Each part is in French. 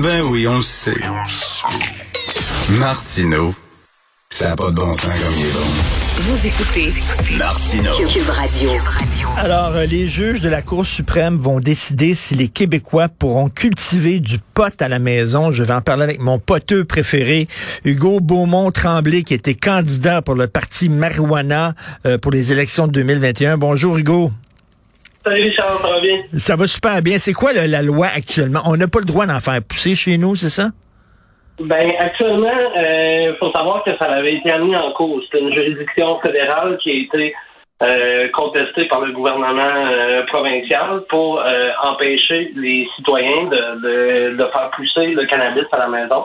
Ben oui, on le sait. Martineau, ça n'a pas de bon sens comme il est bon. Vous écoutez Martineau. Cube Radio. Alors, euh, les juges de la Cour suprême vont décider si les Québécois pourront cultiver du pot à la maison. Je vais en parler avec mon poteux préféré, Hugo Beaumont-Tremblay, qui était candidat pour le parti Marijuana euh, pour les élections de 2021. Bonjour, Hugo. Salut Richard, ça va bien? Ça va super bien. C'est quoi la, la loi actuellement? On n'a pas le droit d'en faire pousser chez nous, c'est ça? Ben, actuellement, il euh, faut savoir que ça avait été amené en cause. C'est une juridiction fédérale qui a été euh, contestée par le gouvernement euh, provincial pour empêcher les citoyens de, de, de, faire pousser le cannabis à la maison.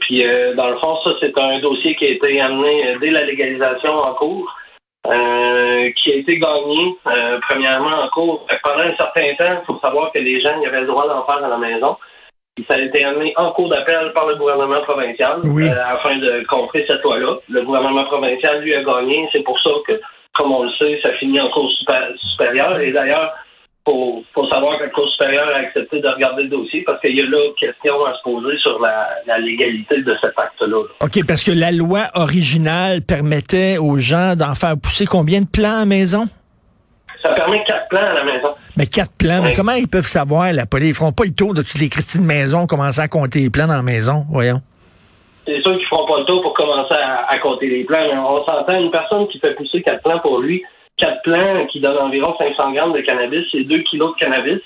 Puis, dans le fond, ça, c'est un dossier qui a été amené dès la légalisation en cours. Euh, qui a été gagné euh, premièrement en cours. Pendant un certain temps, il faut savoir que les gens y avaient le droit d'en faire à la maison. Ça a été amené en cours d'appel par le gouvernement provincial oui. euh, afin de contrer cette loi-là. Le gouvernement provincial, lui, a gagné. C'est pour ça que, comme on le sait, ça finit en cours supérieure. Et d'ailleurs, faut, faut savoir que la Cour supérieure a accepté de regarder le dossier parce qu'il y a là question à se poser sur la, la légalité de cet acte-là. OK, parce que la loi originale permettait aux gens d'en faire pousser combien de plants à la maison? Ça permet quatre plants à la maison. Mais quatre plants, Oui. mais comment ils peuvent savoir, la police? Ils feront pas le tour de toutes les Christines de maison, commencer à compter les plants dans la maison, voyons. C'est sûr qu'ils feront pas le tour pour commencer à, à compter les plants. Mais on s'entend, une personne qui fait pousser quatre plants pour lui, quatre plants qui donnent environ 500 grammes de cannabis, c'est 2 kilos de cannabis,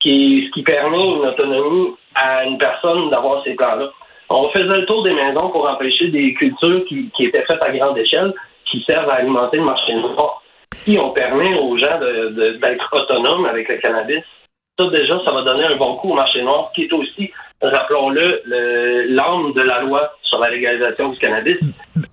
qui, ce qui permet une autonomie à une personne d'avoir ces plants-là. On faisait le tour des maisons pour empêcher des cultures qui, qui étaient faites à grande échelle, qui servent à alimenter le marché noir. Si on permet aux gens de- de- d'être autonomes avec le cannabis, déjà, ça va donner un bon coup au marché noir, qui est aussi, rappelons-le, le- l'âme de la loi sur la légalisation du cannabis.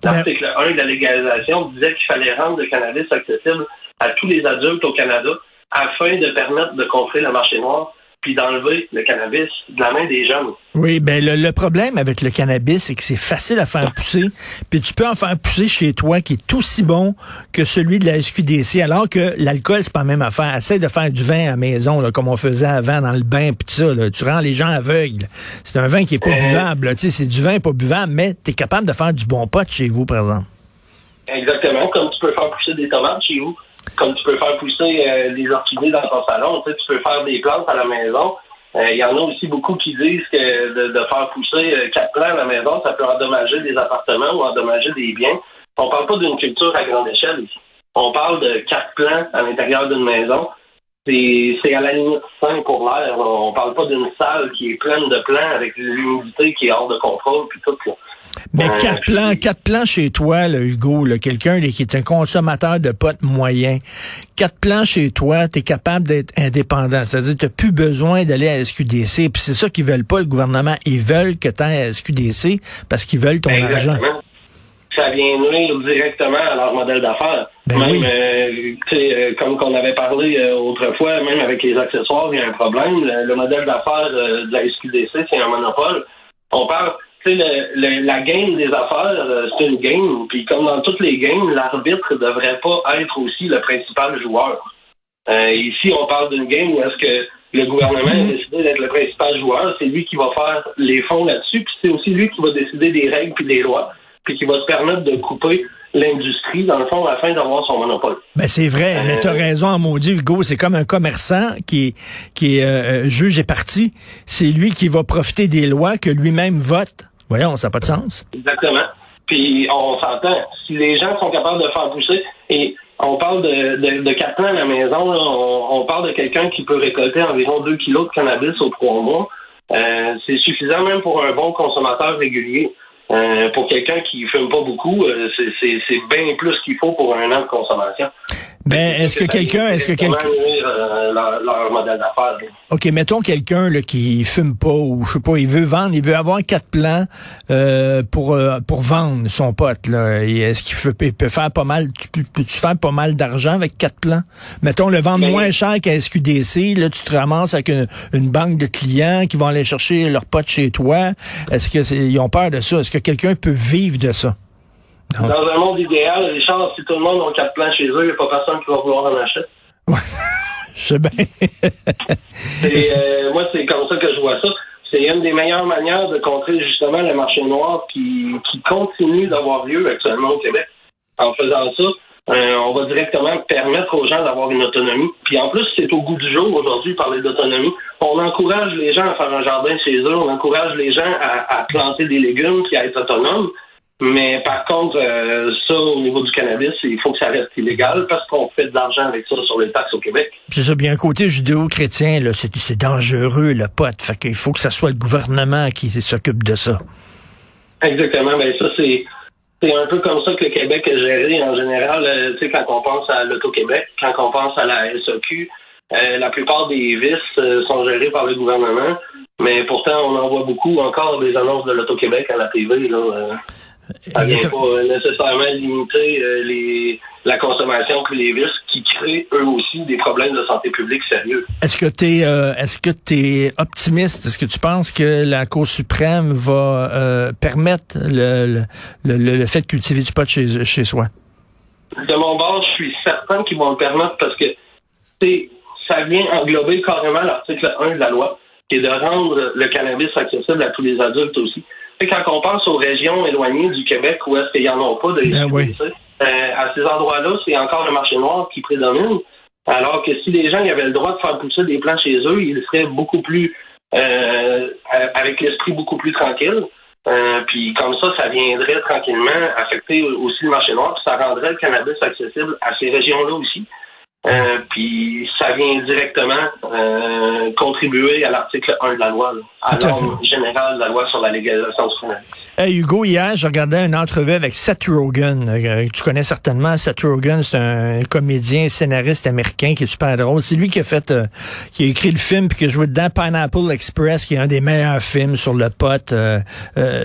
L'article 1 de la légalisation disait qu'il fallait rendre le cannabis accessible à tous les adultes au Canada afin de permettre de contrer le marché noir puis d'enlever le cannabis de la main des jeunes. Oui, ben le, le problème avec le cannabis, c'est que c'est facile à faire pousser, puis tu peux en faire pousser chez toi qui est aussi bon que celui de la SQDC, alors que l'alcool, c'est pas la même affaire. Essaye de faire du vin à la maison, là, comme on faisait avant dans le bain, puis ça, là. tu rends les gens aveugles. C'est un vin qui est pas Euh. buvable, tu sais, c'est du vin pas buvable, mais tu es capable de faire du bon pot chez vous, par exemple. Exactement, comme tu peux faire pousser des tomates chez vous, comme tu peux faire pousser euh, des orchidées dans ton salon, tu, peux faire des plantes à la maison. Euh, Il y en a aussi beaucoup qui disent que de, de faire pousser euh, quatre plants à la maison, ça peut endommager des appartements ou endommager des biens. On parle pas d'une culture à grande échelle ici. On parle de quatre plants à l'intérieur d'une maison. C'est à la limite sain pour l'air. On parle pas d'une salle qui est pleine de plants avec l'humidité qui est hors de contrôle puis tout. là. Mais Euh, quatre puis- plans, quatre plans chez toi, là, Hugo, là, quelqu'un qui est un consommateur de potes moyen, quatre plans chez toi, tu es capable d'être indépendant. C'est-à-dire que tu plus besoin d'aller à SQDC. Puis c'est ça qu'ils veulent pas, le gouvernement. Ils veulent que tu ailles à SQDC parce qu'ils veulent ton argent. Ça vient nuire directement à leur modèle d'affaires. Ben même, oui. euh, euh, comme qu'on avait parlé euh, autrefois, même avec les accessoires, il y a un problème. Le, le modèle d'affaires de la SQDC, c'est un monopole. On parle, tu sais, le- le- la game des affaires, c'est une game. Puis comme dans toutes les games, l'arbitre devrait pas être aussi le principal joueur. Euh, ici, on parle d'une game où est-ce que le gouvernement a décidé d'être le principal joueur. C'est lui qui va faire les fonds là-dessus. Puis c'est aussi lui qui va décider des règles puis des lois. Puis qui va se permettre de couper l'industrie, dans le fond, afin d'avoir son monopole. Ben c'est vrai, Euh, mais t'as raison en maudit, Hugo. C'est comme un commerçant qui est, qui est euh, euh, juge et parti. C'est lui qui va profiter des lois que lui-même vote. Voyons, ça n'a pas de sens. Exactement. Puis on s'entend. Si les gens sont capables de faire pousser, et on parle de, de, de quatre plants à la maison, là, on, on parle de quelqu'un qui peut récolter environ 2 kilos de cannabis aux trois mois. Euh, c'est suffisant même pour un bon consommateur régulier. Euh, pour quelqu'un qui fume pas beaucoup, euh, c'est bien plus qu'il faut pour un an de consommation. Mais est-ce que quelqu'un, est-ce que quelqu'un, euh, leur, leur modèle d'affaires. là. ok, mettons quelqu'un là qui fume pas ou je sais pas, il veut vendre, il veut avoir quatre plans euh, pour euh, pour vendre son pote là. Est-ce qu'il peut, faire pas mal, tu peux, peux-tu faire pas mal d'argent avec quatre plans? Mettons le vendre Mais- moins cher qu'à SQDC, là tu te ramasses avec une, une banque de clients qui vont aller chercher leur pote chez toi. Est-ce que ils ont peur de ça? Est-ce que quelqu'un peut vivre de ça? Non. Dans un monde idéal, Richard, si tout le monde a quatre plans chez eux, il n'y a pas personne qui va vouloir en acheter. Je sais bien. Euh, moi, c'est comme ça que je vois ça. C'est une des meilleures manières de contrer justement le marché noir qui, qui continue d'avoir lieu actuellement au Québec. En faisant ça, euh, on va directement permettre aux gens d'avoir une autonomie. Puis en plus, c'est au goût du jour aujourd'hui de parler d'autonomie. On encourage les gens à faire un jardin chez eux, on encourage les gens à, à planter des légumes puis à être autonomes. Mais par contre, euh, ça, au niveau du cannabis, il faut que ça reste illégal parce qu'on fait de l'argent avec ça sur les taxes au Québec. C'est ça, bien côté judéo-chrétien, là, c'est, c'est dangereux, le pote. Fait qu'il faut que ça soit le gouvernement qui s'occupe de ça. Exactement. Ben ça, c'est c'est un peu comme ça que le Québec est géré en général. Euh, tu sais, quand on pense à l'Auto-Québec, quand on pense à la SAQ, euh, la plupart des vices sont gérés par le gouvernement. Mais pourtant, on en voit beaucoup encore des annonces de l'Auto-Québec à la TV. Là, ça vient pas euh, nécessairement limiter euh, les, la consommation puis les vices qui créent eux aussi des problèmes de santé publique sérieux. Est-ce que tu es est-ce que optimiste? Est-ce que tu penses que la Cour suprême va euh, permettre le, le, le, le fait de cultiver du pot chez, chez soi? De mon bord, je suis certain qu'ils vont le permettre parce que ça vient englober carrément l'article 1 de la loi, qui est de rendre le cannabis accessible à tous les adultes aussi. Quand on pense aux régions éloignées du Québec où est-ce qu'il n'y en a pas de Ben oui. Euh, à ces endroits-là, c'est encore le marché noir qui prédomine. Alors que si les gens avaient le droit de faire pousser des plants chez eux, ils seraient beaucoup plus euh, avec l'esprit beaucoup plus tranquille. Euh, puis comme ça, ça viendrait tranquillement affecter aussi le marché noir, puis ça rendrait le cannabis accessible à ces régions-là aussi. Euh, puis ça vient directement euh, contribuer à l'article 1 de la loi, là, à norme générale de la loi sur la légalisation du cannabis. Hey Hugo, hier, je regardais une entrevue avec Seth Rogen. Euh, tu connais certainement Seth Rogen, c'est un comédien, scénariste américain qui est super drôle. C'est lui qui a fait, euh, qui a écrit le film puis qui a joué dedans Pineapple Express, qui est un des meilleurs films sur le pot euh,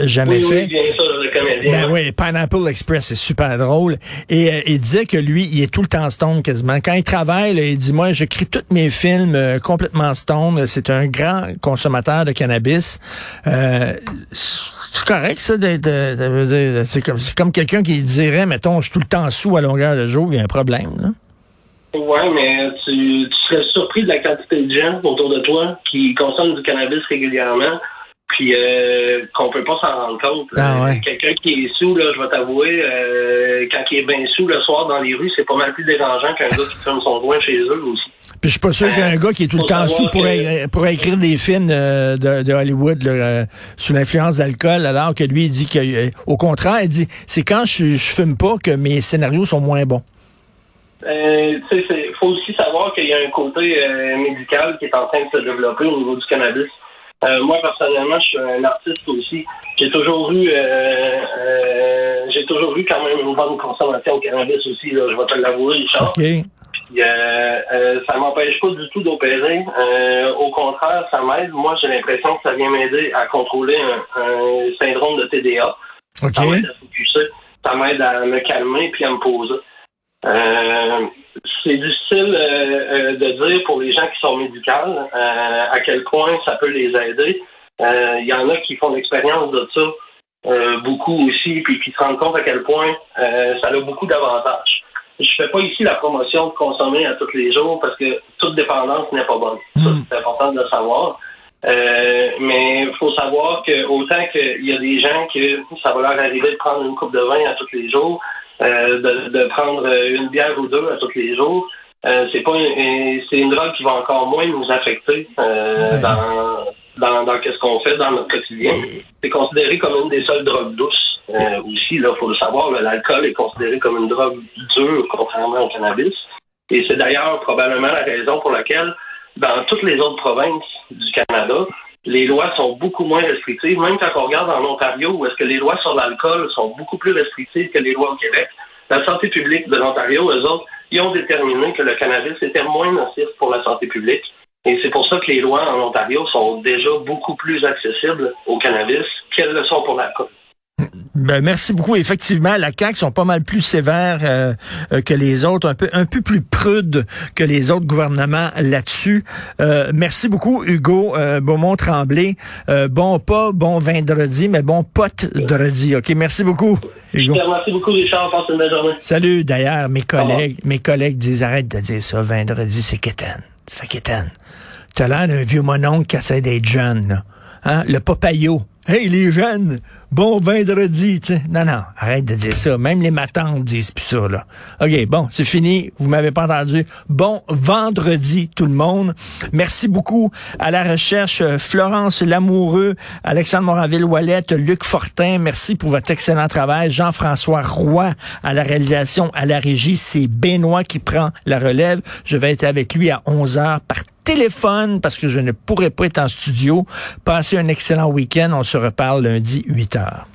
jamais Oui, fait. oui, bien sûr, le comédien. Ben oui, Pineapple Express, c'est super drôle. Et euh, il disait que lui, il est tout le temps stone quasiment. Quand il travaille, là, il dit, moi, j'écris tous mes films euh, complètement stone. C'est un grand consommateur de cannabis. Euh, c'est correct, ça, d'être... c'est comme, comme quelqu'un qui dirait, mettons, je suis tout le temps sous à longueur de jour, il y a un problème. Là. Oui, mais tu, tu serais surpris de la quantité de gens autour de toi qui consomment du cannabis régulièrement, puis euh, qu'on peut pas s'en rendre compte. Ah ouais. Quelqu'un qui est sous, là, je vais t'avouer, euh, quand il est bien sous le soir dans les rues, c'est pas mal plus dérangeant qu'un gars qui fume son joint chez eux aussi. Puis je suis pas sûr qu'il y a un gars qui est tout le temps sous pour, que- pour écrire des films euh, de, de Hollywood là, euh, sous l'influence d'alcool, alors que lui, il dit que, euh, au contraire, il dit, c'est quand je, je fume pas que mes scénarios sont moins bons. Euh, tu sais, c'est- faut aussi savoir qu'il y a un côté euh, médical qui est en train de se développer au niveau du cannabis. Euh, moi, personnellement, je suis un artiste aussi. J'ai toujours eu, euh, euh, j'ai toujours eu quand même une bonne consommation de cannabis aussi. Là, je vais te l'avouer, Richard. OK. Puis, ça m'empêche pas du tout d'opérer. Au contraire, ça m'aide. Moi, j'ai l'impression que ça vient m'aider à contrôler un, un syndrome de TDA. OK. Ça m'aide à focuser. Ça m'aide à me calmer puis à me poser. C'est difficile euh, euh, de dire pour les gens qui sont médicales euh, à quel point ça peut les aider. Euh, Il y en a qui font l'expérience de ça euh, beaucoup aussi, puis qui se rendent compte à quel point euh, ça a beaucoup d'avantages. Je fais pas ici la promotion de consommer à tous les jours parce que toute dépendance n'est pas bonne. Ça, Mm. c'est important de le savoir. Euh, mais il faut savoir que autant qu'il y a des gens que ça va leur arriver de prendre une coupe de vin à tous les jours, euh, de, de prendre une bière ou deux à tous les jours, euh, c'est pas une, c'est une drogue qui va encore moins nous affecter euh, Ouais. dans dans, dans qu'est-ce qu'on fait dans notre quotidien. C'est considéré comme une des seules drogues douces. Euh, aussi, là, faut le savoir, l'alcool est considéré comme une drogue dure, contrairement au cannabis. Et c'est d'ailleurs probablement la raison pour laquelle, dans toutes les autres provinces du Canada, les lois sont beaucoup moins restrictives. Même quand on regarde en Ontario, où est-ce que les lois sur l'alcool sont beaucoup plus restrictives que les lois au Québec, la santé publique de l'Ontario, eux autres, ils ont déterminé que le cannabis était moins nocif pour la santé publique. Et c'est pour ça que les lois en Ontario sont déjà beaucoup plus accessibles au cannabis qu'elles le sont pour l'alcool. Ben, merci beaucoup. Effectivement, la CAQ sont pas mal plus sévères euh, euh, que les autres, un peu un peu plus prudes que les autres gouvernements là-dessus. Euh, merci beaucoup, Hugo Beaumont-Tremblay. bon pas, bon vendredi, mais bon pote dredi. OK, merci beaucoup, Hugo. Merci beaucoup, Richard. Passe une belle journée. Salut. D'ailleurs, mes collègues, mes collègues disent arrête de dire ça. Vendredi, c'est quétaine. Ça fait Tu T'as l'air d'un vieux mononcle qui essaie d'être jeune, là. Hein? Le papayot. Hey, les jeunes, bon vendredi, tu Non, non, arrête de dire ça. Même les matantes disent plus ça, là. OK, bon, c'est fini. Vous m'avez pas entendu. Bon vendredi, tout le monde. Merci beaucoup à la recherche euh, Florence Lamoureux, Alexandre Moraville-Ouellette, Luc Fortin. Merci pour votre excellent travail. Jean-François Roy à la réalisation, à la régie. C'est Benoît qui prend la relève. Je vais être avec lui à 11 heures téléphone parce que je ne pourrai pas être en studio. Passez un excellent week-end. On se reparle lundi 8 heures.